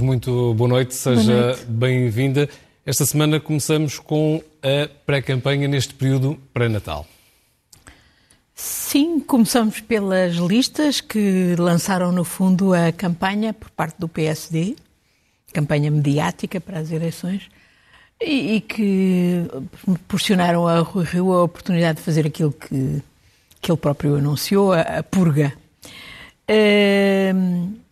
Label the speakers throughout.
Speaker 1: Muito boa noite, seja bem-vinda. Esta semana começamos com a pré-campanha neste período pré-natal.
Speaker 2: Sim, começamos pelas listas que lançaram, no fundo, a campanha por parte do PSD, campanha mediática para as eleições, e, e que proporcionaram a Rui Rio a oportunidade de fazer aquilo que, que ele próprio anunciou, a, a purga. Uh,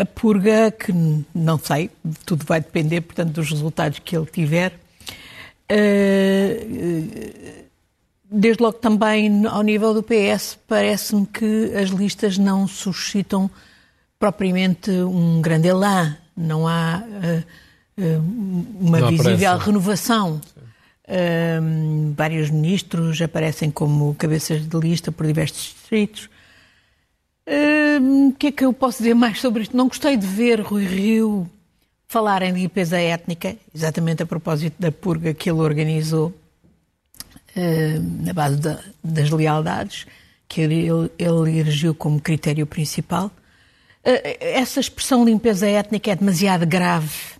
Speaker 2: a purga, que não sei, tudo vai depender, portanto, dos resultados que ele tiver. Uh, desde logo também ao nível do PS, parece-me que as listas não suscitam propriamente um grande elan, não há uh, uma não visível renovação. Uh, vários ministros aparecem como cabeças de lista por diversos distritos. O que é que eu posso dizer mais sobre isto? Não gostei de ver Rui Rio falar em limpeza étnica, exatamente a propósito da purga que ele organizou uh, na base da, das lealdades, que ele, ele erigiu como critério principal. Uh, essa expressão limpeza étnica é demasiado grave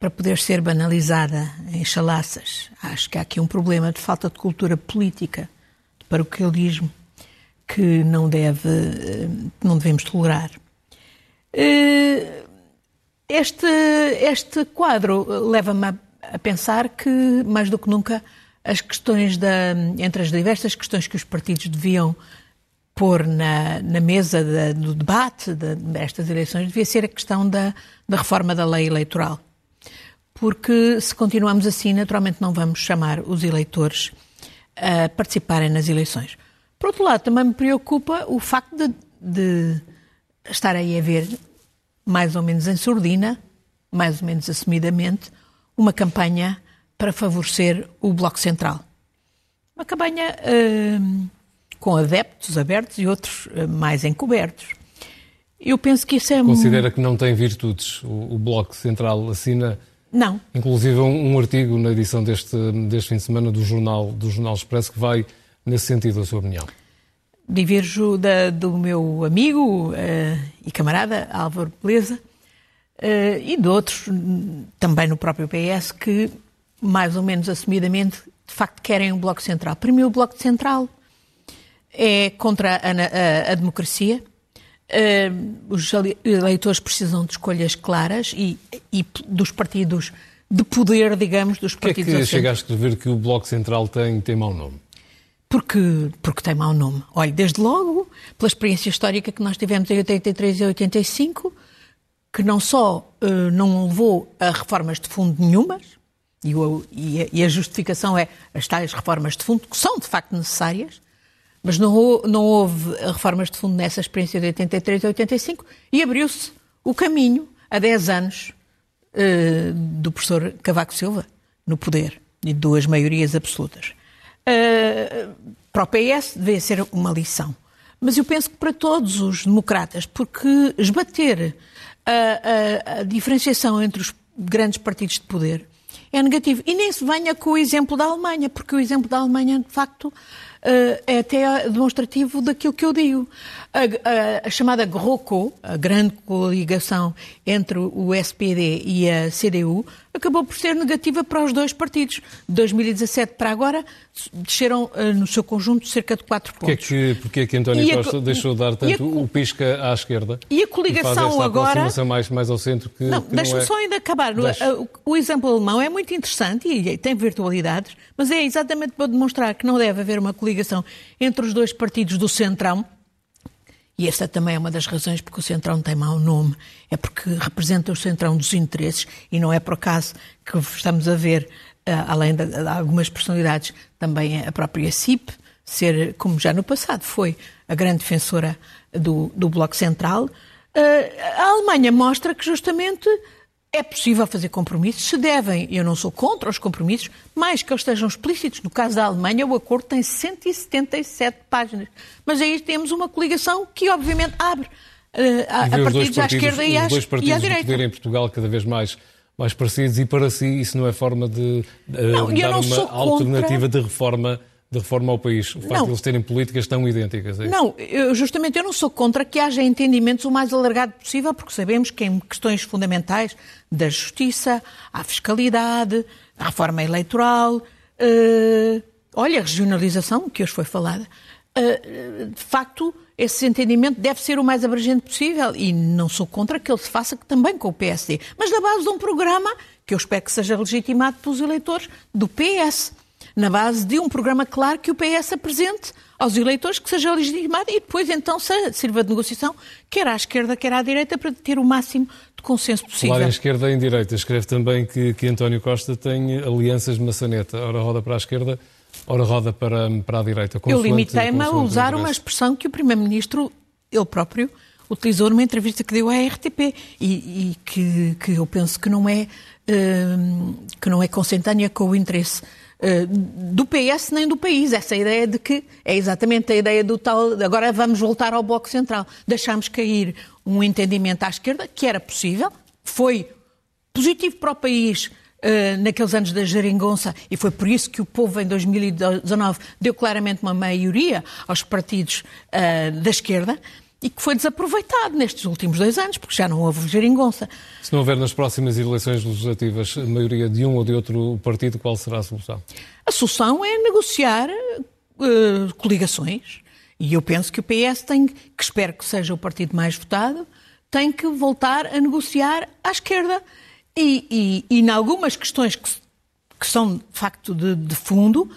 Speaker 2: para poder ser banalizada em chalaças. Acho que há aqui um problema de falta de cultura política o paroquialismo que não deve, eh, não devemos tolerar. Este, este quadro leva-me a, pensar que, mais do que nunca, as questões da, entre as diversas questões que os partidos deviam pôr na, na mesa da, do debate de, destas eleições devia ser a questão da, da reforma da lei eleitoral. Porque se continuarmos assim, naturalmente não vamos chamar os eleitores a participarem nas eleições. Por outro lado, também me preocupa o facto de, de estar aí a ver, mais ou menos em surdina, mais ou menos assumidamente, uma campanha para favorecer o Bloco Central. Uma campanha uh, com adeptos abertos e outros uh, mais encobertos. Eu penso que isso é...
Speaker 1: Considera que não tem virtudes. O, o Bloco Central assina...
Speaker 2: Não.
Speaker 1: Inclusive um, um, artigo na edição deste, deste fim de semana do Jornal, do Jornal Expresso que vai nesse sentido, a sua opinião.
Speaker 2: Diverjo da, do meu amigo uh, e camarada Álvaro Beleza e de outros, também no próprio PS, que mais ou menos assumidamente, de facto querem um Bloco Central. Primeiro, o Bloco Central é contra a, a, a democracia. Uh, os eleitores precisam de escolhas claras e, e, dos partidos de poder, digamos, dos partidos...
Speaker 1: Por que é que chega a escrever que o Bloco Central tem, tem mau nome?
Speaker 2: Porque, porque tem mau nome. Olha, desde logo, pela experiência histórica que nós tivemos em 83 e 85, que não só uh, não levou a reformas de fundo nenhumas, e, o, e, a, e, a, justificação é as tais reformas de fundo, que são de facto necessárias, mas não, não houve reformas de fundo nessa experiência de 83 a 85 e abriu-se o caminho há 10 anos uh, do professor Cavaco Silva no poder e duas maiorias absolutas. Uh, para o PS devia ser uma lição. Mas eu penso que para todos os democratas, porque esbater a, a, a diferenciação entre os grandes partidos de poder é negativo. E nem se venha com o exemplo da Alemanha, porque o exemplo da Alemanha, de facto, eh, é até demonstrativo daquilo que eu digo. A, a, a, chamada GROCO, a grande coligação entre o SPD e a CDU, acabou por ser negativa para os dois partidos. De 2017 para agora, desceram eh, no seu conjunto cerca de 4 pontos.
Speaker 1: Porquê é que, porquê é que António Costa deixou de dar tanto o pisca à esquerda?
Speaker 2: E a coligação e agora.
Speaker 1: mais, mais ao centro que.
Speaker 2: Não, deixa-me é... só ainda acabar. O, o exemplo alemão é muito interessante e tem virtualidades, mas é exatamente para demonstrar que não deve haver uma coligação entre os dois partidos do Centrão e esta também é uma das razões porque o Centrão tem mau nome. É porque representa o Centrão dos interesses e não é por acaso que estamos a ver, eh, além de algumas personalidades, também a própria CIP ser, como já no passado foi, a grande defensora do, do Bloco Central. Eh, a Alemanha mostra que justamente é possível fazer compromissos, se devem, eu não sou contra os compromissos, mais que eles estejam explícitos. No caso da Alemanha, o acordo tem 177 páginas. Mas aí temos uma coligação que, obviamente, abre uh, a, a partidos, à esquerda e, às,
Speaker 1: dois partidos
Speaker 2: e à direita.
Speaker 1: poder em Portugal cada vez mais, mais parecidos e para si isso não é forma de uh, não, dar uma alternativa de reforma de reforma ao país, o facto não. de eles terem políticas tão idênticas. É
Speaker 2: não, eu, justamente eu não sou contra que haja entendimentos o mais alargado possível, porque sabemos que em questões fundamentais da justiça, à fiscalidade, à reforma eleitoral, uh, olha, a regionalização, que hoje foi falada, uh, de facto, esse entendimento deve ser o mais abrangente possível e não sou contra que ele se faça também com o PSD, mas na base de um programa que eu espero que seja legitimado pelos eleitores do PS na base de um programa claro que o PS apresente aos eleitores, que seja legitimado e depois então sirva de negociação, quer à esquerda, quer à direita, para ter o máximo de consenso possível.
Speaker 1: Falar em esquerda e em direita, escreve também que, que António Costa tem alianças de maçaneta, ora roda para a esquerda, ora roda para, para a direita.
Speaker 2: Eu limitei-me a usar uma expressão que o Primeiro-Ministro, ele próprio, utilizou numa entrevista que deu à RTP e, e que, que eu penso que não é, uh, que não é consentânea com o interesse do PS nem do país. Essa ideia de que é exatamente a ideia do tal. Agora vamos voltar ao Bloco Central. Deixámos cair um entendimento à esquerda, que era possível, foi positivo para o país. Uh, naqueles anos da geringonça, e foi por isso que o povo em 2019 deu claramente uma maioria aos partidos uh, da esquerda, e que foi desaproveitado nestes últimos dois anos, porque já não houve geringonça.
Speaker 1: Se não houver nas próximas eleições legislativas a maioria de um ou de outro partido, qual será a solução?
Speaker 2: A solução é negociar uh, coligações. E eu penso que o PS tem, que espero que seja o partido mais votado, tem que voltar a negociar à esquerda. E, e, e em algumas questões que, que são de facto de, de fundo,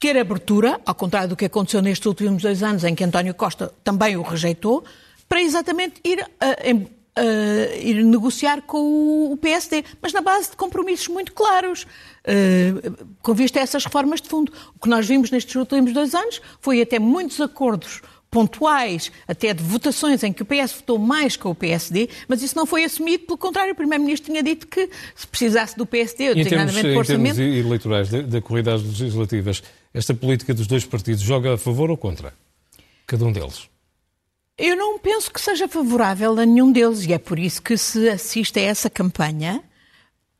Speaker 2: ter abertura, ao contrário do que aconteceu nestes últimos dois anos, em que António Costa também o rejeitou, para exatamente ir, uh, uh, ir negociar com o PSD, mas na base de compromissos muito claros, uh, com vista a essas reformas de fundo. O que nós vimos nestes últimos dois anos foi até muitos acordos pontuais, até de votações em que o PS votou mais com o PSD, mas isso não foi assumido, pelo contrário, o Primeiro-Ministro tinha dito que se precisasse do PSD,
Speaker 1: designadamente por orçamento... Em termos eleitorais da corrida às legislativas, esta política dos dois partidos joga a favor ou contra? Cada um deles.
Speaker 2: Eu não penso que seja favorável a nenhum deles e é por isso que se assiste a essa campanha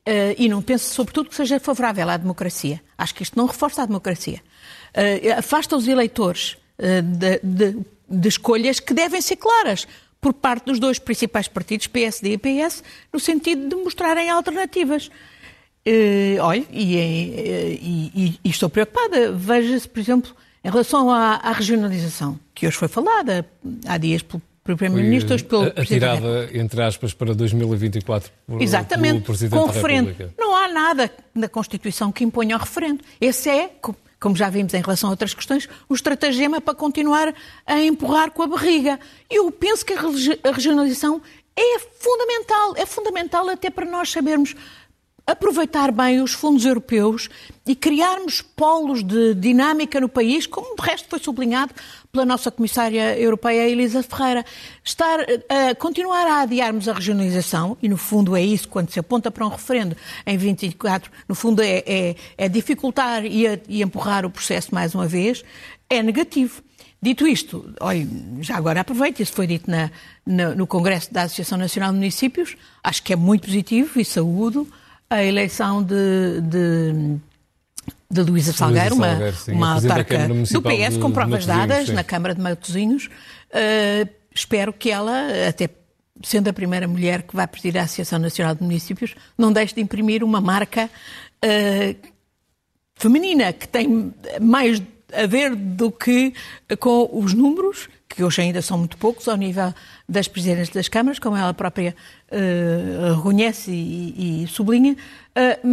Speaker 2: uh, e não penso, sobretudo, que seja favorável à democracia. Acho que isto não reforça a democracia. Uh, afasta os eleitores de, de, de escolhas que devem ser claras por parte dos dois principais partidos, PSD e PS, no sentido de mostrarem alternativas. Uh, olha, e, e, e, e, estou preocupada. Veja-se, por exemplo, em relação à, à, regionalização, que hoje foi falada há dias pelo, Primeiro-Ministro, hoje pelo
Speaker 1: Atirada, entre aspas, para 2024 por, Exatamente, pelo Presidente com da referendo.
Speaker 2: Não há nada na Constituição que imponha o referendo. Esse é, como já vimos em relação a outras questões, o estratagema para continuar a empurrar com a barriga. Eu penso que a regionalização é fundamental, é fundamental até para nós sabermos aproveitar bem os fundos europeus e criarmos polos de dinâmica no país, como de resto foi sublinhado pela nossa comissária europeia Elisa Ferreira. Estar a continuar a adiarmos a regionalização, e no fundo é isso, quando se aponta para um referendo em 24, no fundo é, é, é dificultar e, a, e empurrar o processo mais uma vez, é negativo. Dito isto, olha, já agora aproveito, isso foi dito na, na, no Congresso da Associação Nacional de Municípios, acho que é muito positivo e saúdo a eleição de, de, de Luísa Salgueiro, uma, sim, uma autarca do PS, com provas dadas sim. na Câmara de Matosinhos. Uh, espero que ela, até sendo a primeira mulher que vai presidir a Associação Nacional de Municípios, não deixe de imprimir uma marca uh, feminina, que tem mais a ver do que com os números, que hoje ainda são muito poucos, ao nível das presidentes das câmaras, como ela própria uh, reconhece e, e sublinha, uh,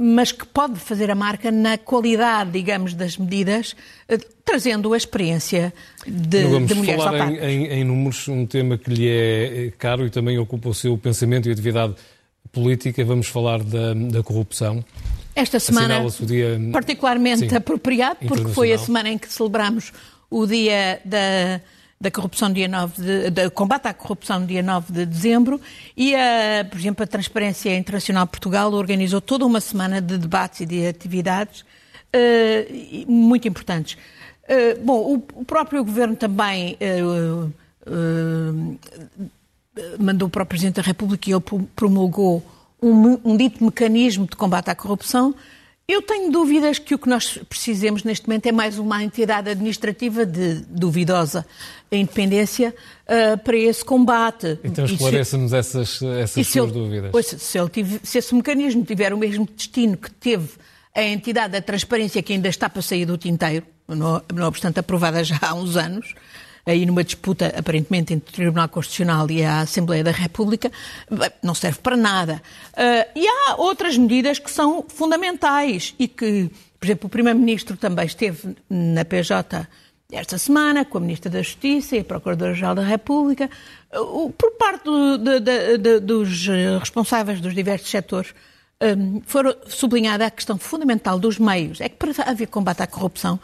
Speaker 2: mas que pode fazer a marca na qualidade, digamos, das medidas, uh, trazendo a experiência de,
Speaker 1: vamos
Speaker 2: de mulheres
Speaker 1: falar em, em, em, números, um tema que lhe é caro e também ocupa o seu pensamento e atividade política. Vamos falar da, da corrupção.
Speaker 2: Esta semana, dia, particularmente sim, apropriado, porque foi a semana em que celebramos o dia da da corrupção dia 9 de, de, combate à corrupção dia 9 de dezembro e, a, por exemplo, a Transparência Internacional Portugal organizou toda uma semana de debates e de atividades uh, muito importantes. Uh, bom, o, o, próprio Governo também uh, mandou para o Presidente da República e ele promulgou um, um dito mecanismo de combate à corrupção Eu tenho dúvidas que o que nós precisemos neste momento é mais uma entidade administrativa de duvidosa independência uh, para esse combate.
Speaker 1: Então esclareça-nos essas, essas suas dúvidas.
Speaker 2: Pois, se, ele tive, se esse mecanismo tiver o mesmo destino que teve a entidade da transparência que ainda está para sair do tinteiro, não, não obstante aprovada já há uns anos, aí numa disputa aparentemente entre o Tribunal Constitucional e a Assembleia da República, não serve para nada. Uh, e há outras medidas que são fundamentais e que, por exemplo, o Primeiro-Ministro também esteve na PJ esta semana com a Ministra da Justiça e a Procuradora-Geral da República, por parte do, de, de, de, dos responsáveis dos diversos setores, um, foram sublinhada a questão fundamental dos meios. É que para haver combate à corrupção,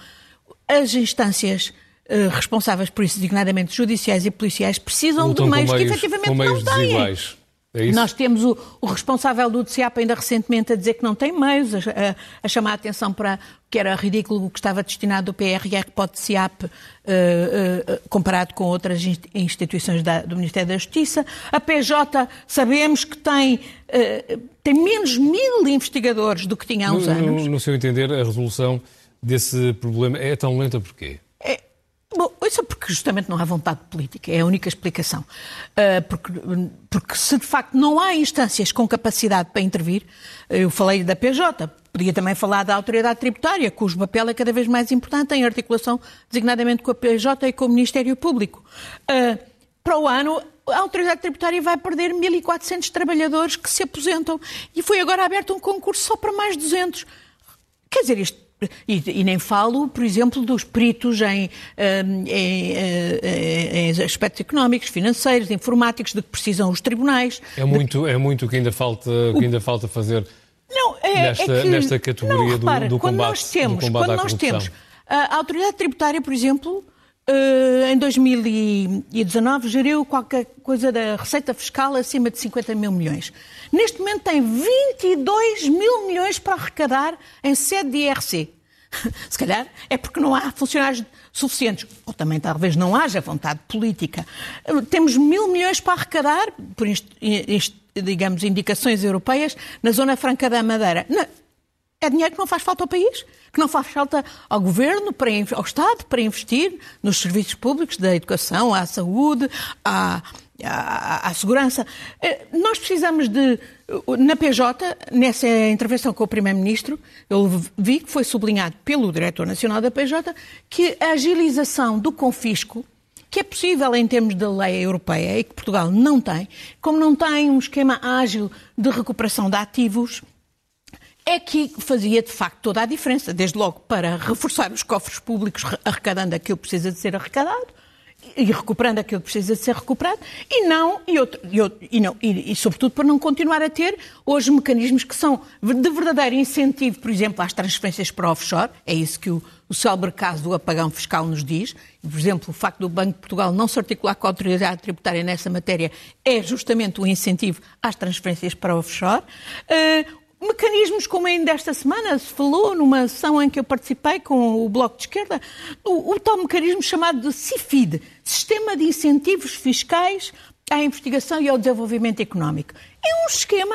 Speaker 2: as instâncias uh, responsáveis por isso, designadamente judiciais e policiais, precisam
Speaker 1: Lutam
Speaker 2: de meios,
Speaker 1: meios,
Speaker 2: que efetivamente
Speaker 1: meios
Speaker 2: não têm.
Speaker 1: É
Speaker 2: Nós temos o, o, responsável do DCAP ainda recentemente a dizer que não tem meios, a, a, a chamar a atenção para que era ridículo o que estava destinado o PRR para o DCAP uh, uh, comparado com outras instituições da, do Ministério da Justiça. A PJ sabemos que tem, uh, tem menos mil investigadores do que tinha há uns
Speaker 1: no,
Speaker 2: anos.
Speaker 1: No, no seu entender, a resolução desse problema é tão lenta porquê?
Speaker 2: É, Bom, isso é porque justamente não há vontade política, é a única explicação. Uh, porque, porque se de facto não há instâncias com capacidade para intervir, eu falei da PJ, podia também falar da autoridade tributária, cujo papel é cada vez mais importante em articulação designadamente com a PJ e com o Ministério Público. Uh, para o ano, a autoridade tributária vai perder 1.400 trabalhadores que se aposentam e foi agora aberto um concurso só para mais 200. Quer dizer, isto e, e, nem falo, por exemplo, dos peritos em, em, em, em, aspectos económicos, financeiros, informáticos, de que precisam os tribunais.
Speaker 1: É muito, de... é muito que ainda falta, que ainda falta fazer
Speaker 2: não, é,
Speaker 1: nesta,
Speaker 2: é que,
Speaker 1: nesta categoria
Speaker 2: não, repara,
Speaker 1: do, do
Speaker 2: quando
Speaker 1: combate,
Speaker 2: nós temos, quando nós
Speaker 1: corrupção.
Speaker 2: temos a autoridade tributária, por exemplo, em 2019 geriu qualquer coisa da receita fiscal acima de 50 mil milhões. Neste momento tem 22 mil milhões para arrecadar em sede de IRC. Se calhar é porque não há funcionários suficientes, ou também talvez não haja vontade política. Temos mil milhões para arrecadar, por digamos, indicações europeias, na Zona Franca da Madeira. É dinheiro que não faz falta ao país, que não faz falta ao governo, para, ao Estado, para investir nos serviços públicos da educação, à saúde, à, à, à segurança. Nós precisamos de na PJ, nessa intervenção com o Primeiro-Ministro, eu vi que foi sublinhado pelo Diretor Nacional da PJ que a agilização do confisco, que é possível em termos da lei europeia e que Portugal não tem, como não tem um esquema ágil de recuperação de ativos, é que fazia de facto toda a diferença, desde logo para reforçar os cofres públicos arrecadando aquilo que precisa de ser arrecadado, e recuperando aquilo que precisa de ser recuperado e não e, outro, e, outro, e não e, e, sobretudo para não continuar a ter hoje mecanismos que são de verdadeiro incentivo, por exemplo, às transferências para offshore, é isso que o, o célebre caso do apagão fiscal nos diz. Por exemplo, o facto do Banco de Portugal não se articular com a autoridade tributária nessa matéria é justamente um incentivo às transferências para offshore. Uh, mecanismos como ainda esta semana se falou numa sessão em que eu participei com o Bloco de Esquerda, o, o tal mecanismo chamado de CIFID, Sistema de Incentivos Fiscais à Investigação e ao Desenvolvimento Económico. É um esquema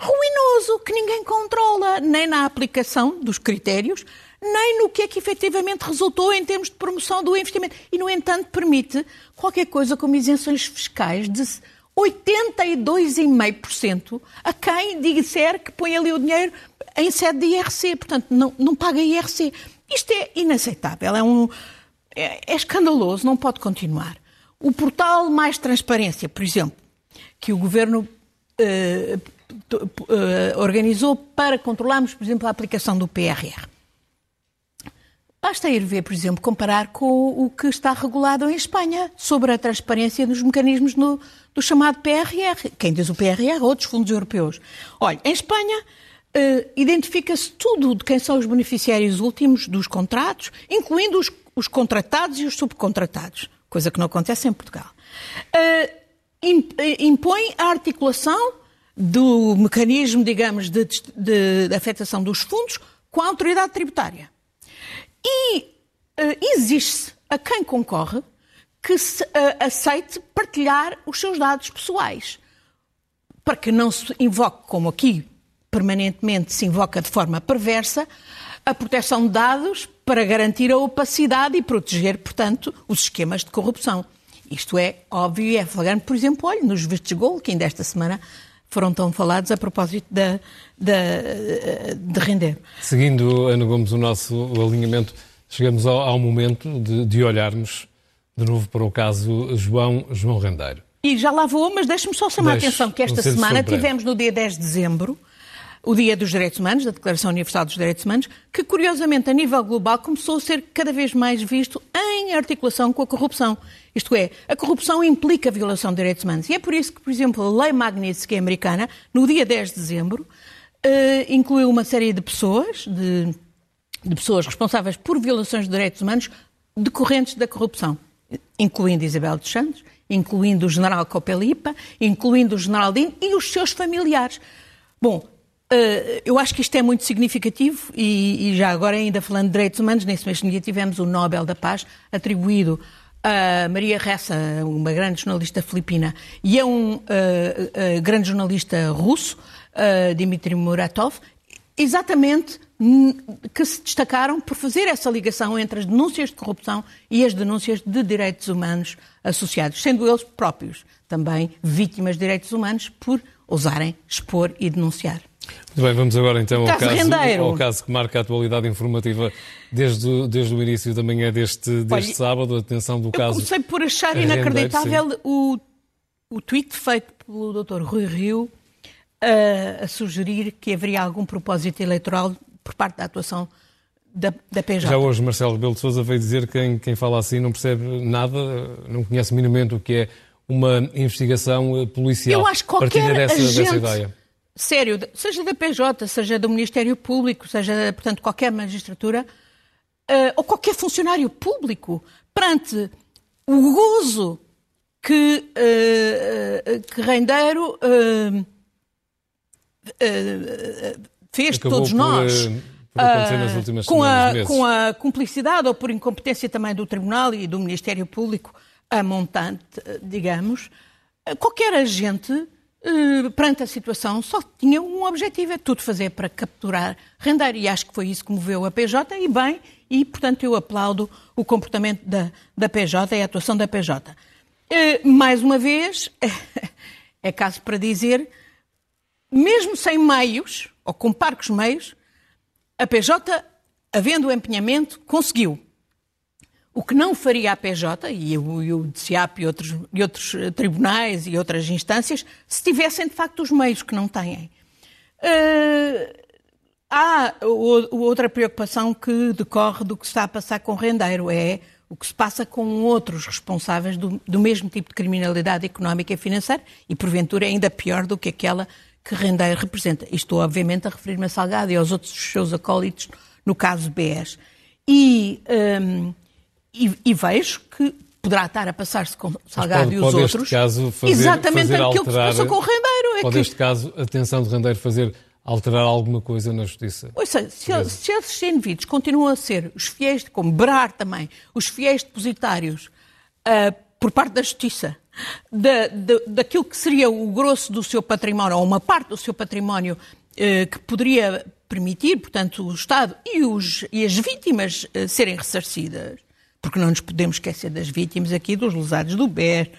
Speaker 2: ruinoso que ninguém controla, nem na aplicação dos critérios, nem no que é que efetivamente resultou em termos de promoção do investimento. E, no entanto, permite qualquer coisa como isenções fiscais de 82,5% a quem disser que põe ali o dinheiro em sede de IRC. Portanto, não, não paga IRC. Isto é inaceitável, é, um, é, é escandaloso, não pode continuar. O portal Mais Transparência, por exemplo, que o Governo uh, uh, organizou para controlarmos, por exemplo, a aplicação do PRR. Basta ir ver, por exemplo, comparar com o que está regulado em Espanha sobre a transparência dos mecanismos no, do chamado PRR. Quem diz o PRR? Outros fundos europeus. Olha, em Espanha uh, identifica-se tudo de quem são os beneficiários últimos dos contratos, incluindo os, os, contratados e os subcontratados, coisa que não acontece em Portugal. Uh, impõe a articulação do mecanismo, digamos, de, de, de afetação dos fundos com a autoridade tributária. E uh, exige-se a quem concorre que se, uh, aceite partilhar os seus dados pessoais. Para que não se invoque, como aqui permanentemente se invoca de forma perversa a proteção de dados para garantir a opacidade e proteger, portanto, os esquemas de corrupção. Isto é óbvio e é flagrante, por exemplo, olha, nos vistos Gol, que ainda esta semana foram tão falados a propósito da, da, de render.
Speaker 1: Seguindo, Ana Gomes, o nosso alinhamento, chegamos ao, ao momento de, de, olharmos de novo para o caso João, João Rendeiro.
Speaker 2: E já lá vou, mas deixe-me só chamar Deixe, a atenção que esta semana tivemos no dia 10 de dezembro o Dia dos Direitos Humanos, da Declaração Universal dos Direitos Humanos, que curiosamente a nível global começou a ser cada vez mais visto em articulação com a corrupção. Isto é, a corrupção implica a violação de direitos humanos. E é por isso que, por exemplo, a Lei Magnitsky americana, no dia 10 de dezembro, uh, incluiu uma série de pessoas, de, de pessoas responsáveis por violações de direitos humanos decorrentes da corrupção, incluindo Isabel dos Santos, incluindo o general Copelipa, incluindo o general Dino e os seus familiares. Bom, Uh, eu acho que isto é muito significativo e, e, já agora, ainda falando de direitos humanos, nesse mesmo dia tivemos o Nobel da Paz atribuído a Maria Ressa, uma grande jornalista filipina, e a um uh, uh, grande jornalista russo, Dmitry Muratov, exatamente que se destacaram por fazer essa ligação entre as denúncias de corrupção e as denúncias de direitos humanos associados, sendo eles próprios também vítimas de direitos humanos por ousarem expor e denunciar.
Speaker 1: Muito bem, vamos agora então ao caso, ao caso, que marca a atualidade informativa desde, o, desde o início da manhã deste, deste Olha, sábado. Atenção do caso.
Speaker 2: Comecei por achar inacreditável o, o tweet feito pelo Dr. Rui Rio a, a sugerir que haveria algum propósito eleitoral por parte da atuação da, da PJ.
Speaker 1: Já hoje Marcelo Rebelo de Sousa veio dizer que quem, quem fala assim não percebe nada, não conhece minimamente o que é uma investigação policial.
Speaker 2: Eu acho que qualquer dessa, agente, dessa ideia sério, seja da PJ, seja do Ministério Público, seja, portanto, qualquer magistratura, uh, ou qualquer funcionário público, perante o gozo que, uh, que Rendeiro uh, fez de todos nós. com, a, com a cumplicidade ou por incompetência também do Tribunal e do Ministério Público a montante, digamos, qualquer agente perante a situação, só tinha um objetivo, é tudo fazer para capturar render. E acho que foi isso que moveu a PJ, e bem, e portanto eu aplaudo o comportamento da, da PJ e a atuação da PJ. Eh, mais uma vez, é caso para dizer, mesmo sem meios, ou com parcos meios, a PJ, havendo o empenhamento, conseguiu o que não faria a PJ e o, e o DCAP e outros, e outros eh, tribunais e outras instâncias se tivessem de facto os meios que não têm. Uh, há outra preocupação que decorre do que está a passar com o rendeiro, é o que se passa com outros responsáveis do, do mesmo tipo de criminalidade económica e financeira e, porventura, ainda pior do que aquela que rendeiro representa. Estou, obviamente, a referir-me a Salgado e aos outros seus acólitos, no caso BES. E... Um, e, e vejo que poderá estar a passar-se com Salgado pode, e os
Speaker 1: pode
Speaker 2: outros.
Speaker 1: Caso fazer,
Speaker 2: exatamente
Speaker 1: fazer
Speaker 2: aquilo alterar, que se passou com o Rendeiro.
Speaker 1: É pode, neste caso, a atenção de Rendeiro fazer alterar alguma coisa na justiça?
Speaker 2: Ouça, se, se esses indivíduos continuam a ser os fiéis, como Brar também, os fiéis depositários uh, por parte da justiça, da, da, daquilo que seria o grosso do seu património, ou uma parte do seu património uh, que poderia permitir, portanto, o Estado e, os, e as vítimas uh, serem ressarcidas, porque não nos podemos esquecer das vítimas aqui, dos lesados do BER,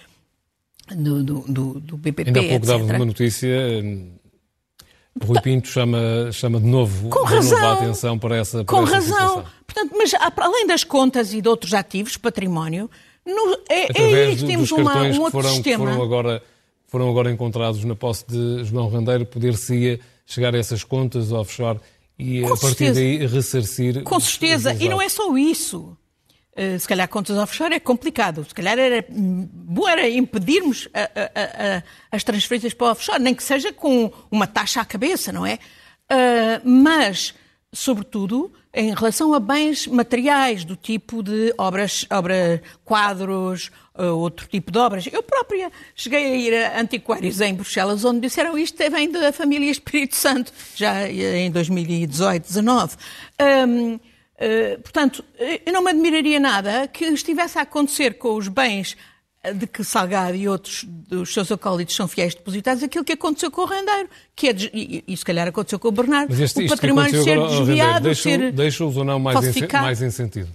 Speaker 2: do, do, do, do BPP,
Speaker 1: Ainda há pouco dava uma notícia, Rui Pinto chama, chama de novo,
Speaker 2: com razão,
Speaker 1: a atenção para essa
Speaker 2: para
Speaker 1: Com
Speaker 2: essa
Speaker 1: razão.
Speaker 2: Situação. Portanto, mas além das contas e de outros ativos, património, no, é, é aí que temos uma, um outro
Speaker 1: foram,
Speaker 2: sistema.
Speaker 1: Foram agora, foram agora encontrados na posse de João Randeiro, poder-se chegar a essas contas offshore e com a partir certeza. daí ressarcir.
Speaker 2: Com certeza, e não é só isso. Eh, se calhar contas offshore é complicado. Se calhar era bom era impedirmos a, a, a, as transferências para o offshore, nem que seja com uma taxa à cabeça, não é? Uh, mas, sobretudo, em relação a bens materiais do tipo de obras, obras quadros, uh, outro tipo de obras. Eu própria cheguei a ir a antiquários em Bruxelas, onde disseram isto vem da família Espírito Santo, já em 2018, 19. Um, Uh, portanto, eu não me admiraria nada que estivesse a acontecer com os bens de que Salgado e outros dos seus acólitos são fiéis depositados aquilo que aconteceu com o rendeiro, que é e, e, se calhar aconteceu com o Bernardo,
Speaker 1: este,
Speaker 2: o património ser desviado,
Speaker 1: deixa,
Speaker 2: ser
Speaker 1: Deixa-os ou não mais em, mais em sentido?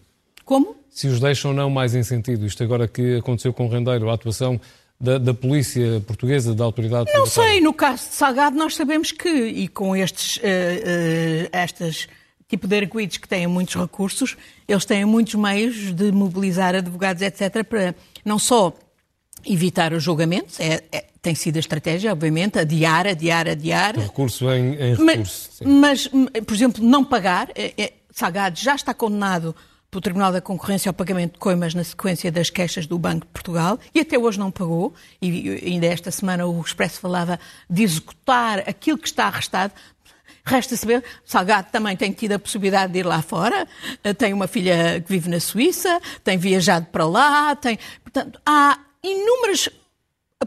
Speaker 2: Como?
Speaker 1: Se os deixam ou não mais em sentido. Isto agora que aconteceu com o rendeiro, a atuação da, da, polícia portuguesa, da autoridade
Speaker 2: Não sei, no caso de Salgado nós sabemos que, e com estes, uh, uh, estas tipo de arguidos que têm muitos recursos, eles têm muitos meios de mobilizar advogados, etc., para não só evitar os julgamentos, é, é, tem sido a estratégia, obviamente, adiar, adiar, adiar.
Speaker 1: Recurso em, em recurso.
Speaker 2: Mas, mas, por exemplo, não pagar. É, é, Salgado já está condenado pelo Tribunal da Concorrência ao pagamento de coimas na sequência das queixas do Banco de Portugal e até hoje não pagou. E ainda esta semana o Expresso falava de executar aquilo que está arrestado. Resta saber, Salgado também tem tido a possibilidade de ir lá fora, eh, tem uma filha que vive na Suíça, tem viajado para lá, tem. Portanto, há inúmeras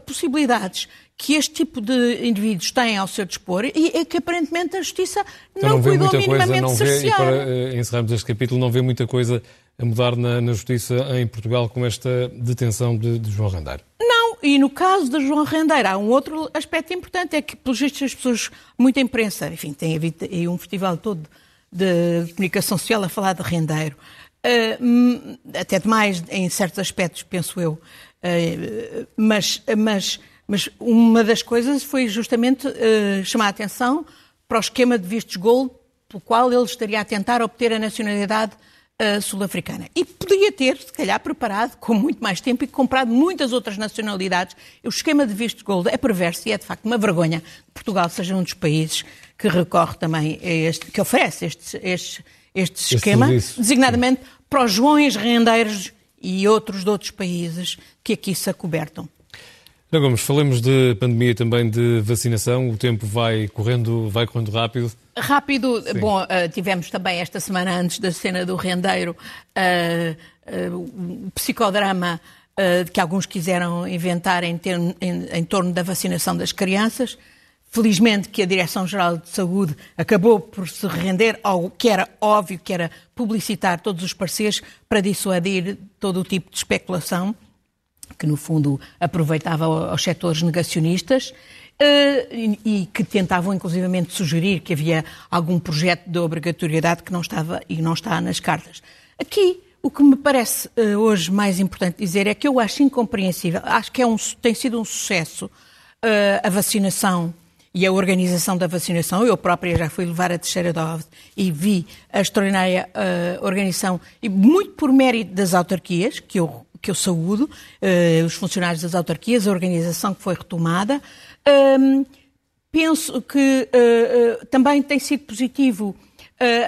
Speaker 2: possibilidades que este tipo de indivíduos têm ao seu dispor e é que aparentemente a Justiça então, não, não cuidou minimamente
Speaker 1: coisa, vê, E para uh, encerrarmos este capítulo, não vê muita coisa a mudar na, na Justiça em Portugal com esta detenção de, de, João Rendeiro?
Speaker 2: Não, e no caso de João Rendeiro há um outro aspecto importante, é que pelos vistos as pessoas, muita imprensa, enfim, tem havido aí um festival todo de comunicação social a falar de Rendeiro. Uh, até demais em certos aspectos, penso eu. Uh, mas, mas mas uma das coisas foi justamente uh, chamar a atenção para o esquema de vistos gold, pelo qual ele estaria a tentar obter a nacionalidade uh, sul-africana. E podia ter, se calhar, preparado com muito mais tempo e comprado muitas outras nacionalidades. O esquema de vistos gold é perverso e é, de facto, uma vergonha que Portugal seja um dos países que recorre também a este, que oferece este, este, este esquema, designadamente para os Joões Rendeiros e outros de outros países que aqui se acobertam.
Speaker 1: Não, Gomes, falemos de pandemia também de vacinação. O tempo vai correndo, vai correndo rápido.
Speaker 2: Rápido. Sim. Bom, uh, tivemos também esta semana, antes da cena do rendeiro, uh, uh, o psicodrama que alguns quiseram inventar em, em, em torno da vacinação das crianças. Felizmente que a Direção-Geral de Saúde acabou por se render ao que era óbvio, que era publicitar todos os parceiros para dissuadir todo o tipo de especulação que no fundo aproveitava aos setores negacionistas uh, e, que tentavam inclusivamente sugerir que havia algum projeto de obrigatoriedade que não estava e não está nas cartas. Aqui o que me parece uh, hoje mais importante dizer é que eu acho incompreensível, acho que é um, tem sido um sucesso uh, a vacinação e a organização da vacinação. Eu própria já fui levar a terceira dose e vi a extraordinária organização, e muito por mérito das autarquias, que eu que eu saúdo, uh, os funcionários das autarquias, a organização que foi retomada. Um, penso que uh, uh, também tem sido positivo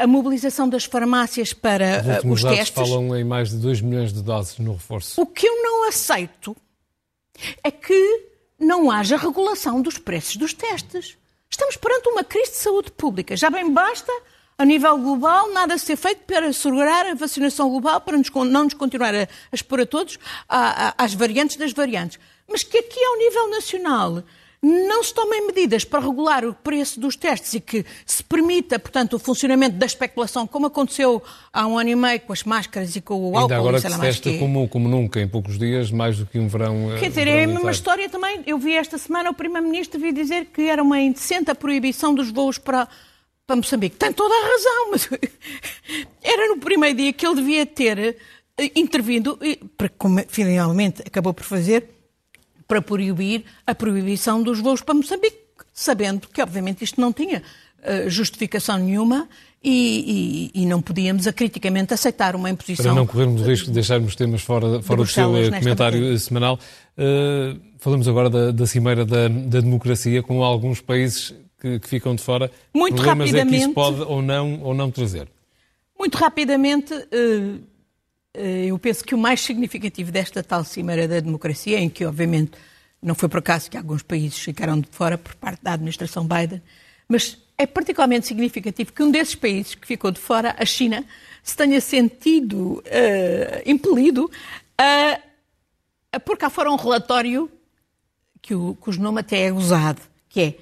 Speaker 2: a mobilização das farmácias para
Speaker 1: os,
Speaker 2: os testes.
Speaker 1: falam em mais de 2 milhões de doses no reforço.
Speaker 2: O que eu não aceito é que não haja regulação dos preços dos testes. Estamos perante uma crise de saúde pública. Já bem basta a nível global, nada a ser feito para assegurar a vacinação global, para não nos continuar a, a expor a todos às variantes das variantes. Mas que aqui, ao nível nacional, não se tomem medidas para regular o preço dos testes e que se permita, portanto, o funcionamento da especulação, como aconteceu há um ano e meio com as máscaras e com o álcool.
Speaker 1: Ainda agora que se testa como, como nunca, em poucos dias, mais do que um verão
Speaker 2: Quer dizer, é uma história também, eu vi esta semana o Primeiro-Ministro vir dizer que era uma indecente a proibição dos voos para para Moçambique. Tem toda a razão, mas era no primeiro dia que ele devia ter eh, intervindo, como finalmente acabou por fazer, para proibir a proibição dos voos para Moçambique, sabendo que, obviamente, isto não tinha eh, justificação nenhuma e, e, e, não podíamos acriticamente aceitar uma imposição.
Speaker 1: Para não corrermos o risco de deixarmos temas fora, fora do seu eh, comentário matéria. semanal, uh, falamos agora da, da Cimeira da, da Democracia, com alguns países que, que ficam de fora,
Speaker 2: Muito
Speaker 1: problemas
Speaker 2: rapidamente,
Speaker 1: é que isso pode ou não, ou não trazer?
Speaker 2: Muito rapidamente, eh, eh, eu penso que o mais significativo desta tal Cimeira da Democracia, em que obviamente não foi por acaso que alguns países ficaram de fora por parte da administração Biden, mas é particularmente significativo que um desses países que ficou de fora, a China, se tenha sentido uh, impelido a, a pôr cá fora um relatório que o, cujo nome até é usado, que é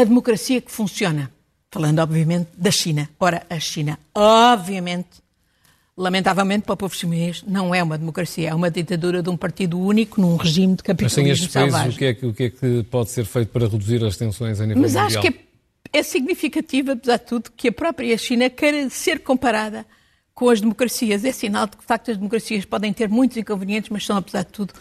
Speaker 2: a democracia que funciona. Falando, obviamente, da China. Ora, a China, obviamente, lamentavelmente para o povo chinês, não é uma democracia, é uma ditadura de um partido único num regime de capitalismo Mas sem estes países,
Speaker 1: o que, é que, o que é que pode ser feito para reduzir as tensões a nível
Speaker 2: Mas
Speaker 1: mundial?
Speaker 2: Mas acho que é, é significativo, apesar de tudo, que a própria China queira ser comparada com as democracias. É sinal de que, de facto, as democracias podem ter muitos inconvenientes, mas são, apesar de tudo,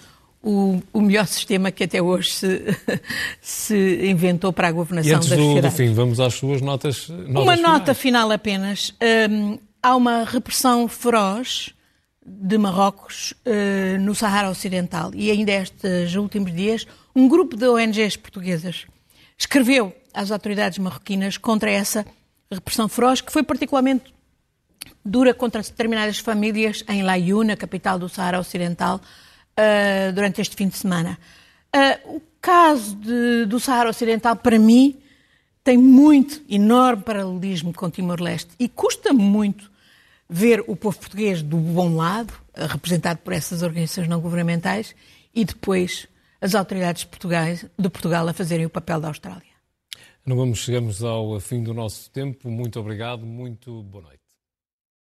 Speaker 2: o, o melhor sistema que até hoje se, se inventou para a governação
Speaker 1: e antes
Speaker 2: das
Speaker 1: do. Do fim, vamos às suas notas, notas
Speaker 2: Uma
Speaker 1: finais.
Speaker 2: nota final apenas. Um, há uma repressão feroz de Marrocos uh, no Sahara Ocidental e ainda estes últimos dias um grupo de ONGs portuguesas escreveu às autoridades marroquinas contra essa repressão feroz que foi particularmente dura contra determinadas famílias em Laiú, na capital do Sahara Ocidental, uh, durante este fim de semana. Uh, o caso de, do Sahara Ocidental, para mim, tem muito, enorme paralelismo com Timor-Leste e custa muito ver o povo português do bom lado, representado por essas organizações não governamentais, e depois as autoridades de Portugal a fazerem o papel da Austrália.
Speaker 1: Não vamos, chegamos ao fim do nosso tempo. Muito obrigado, muito boa noite.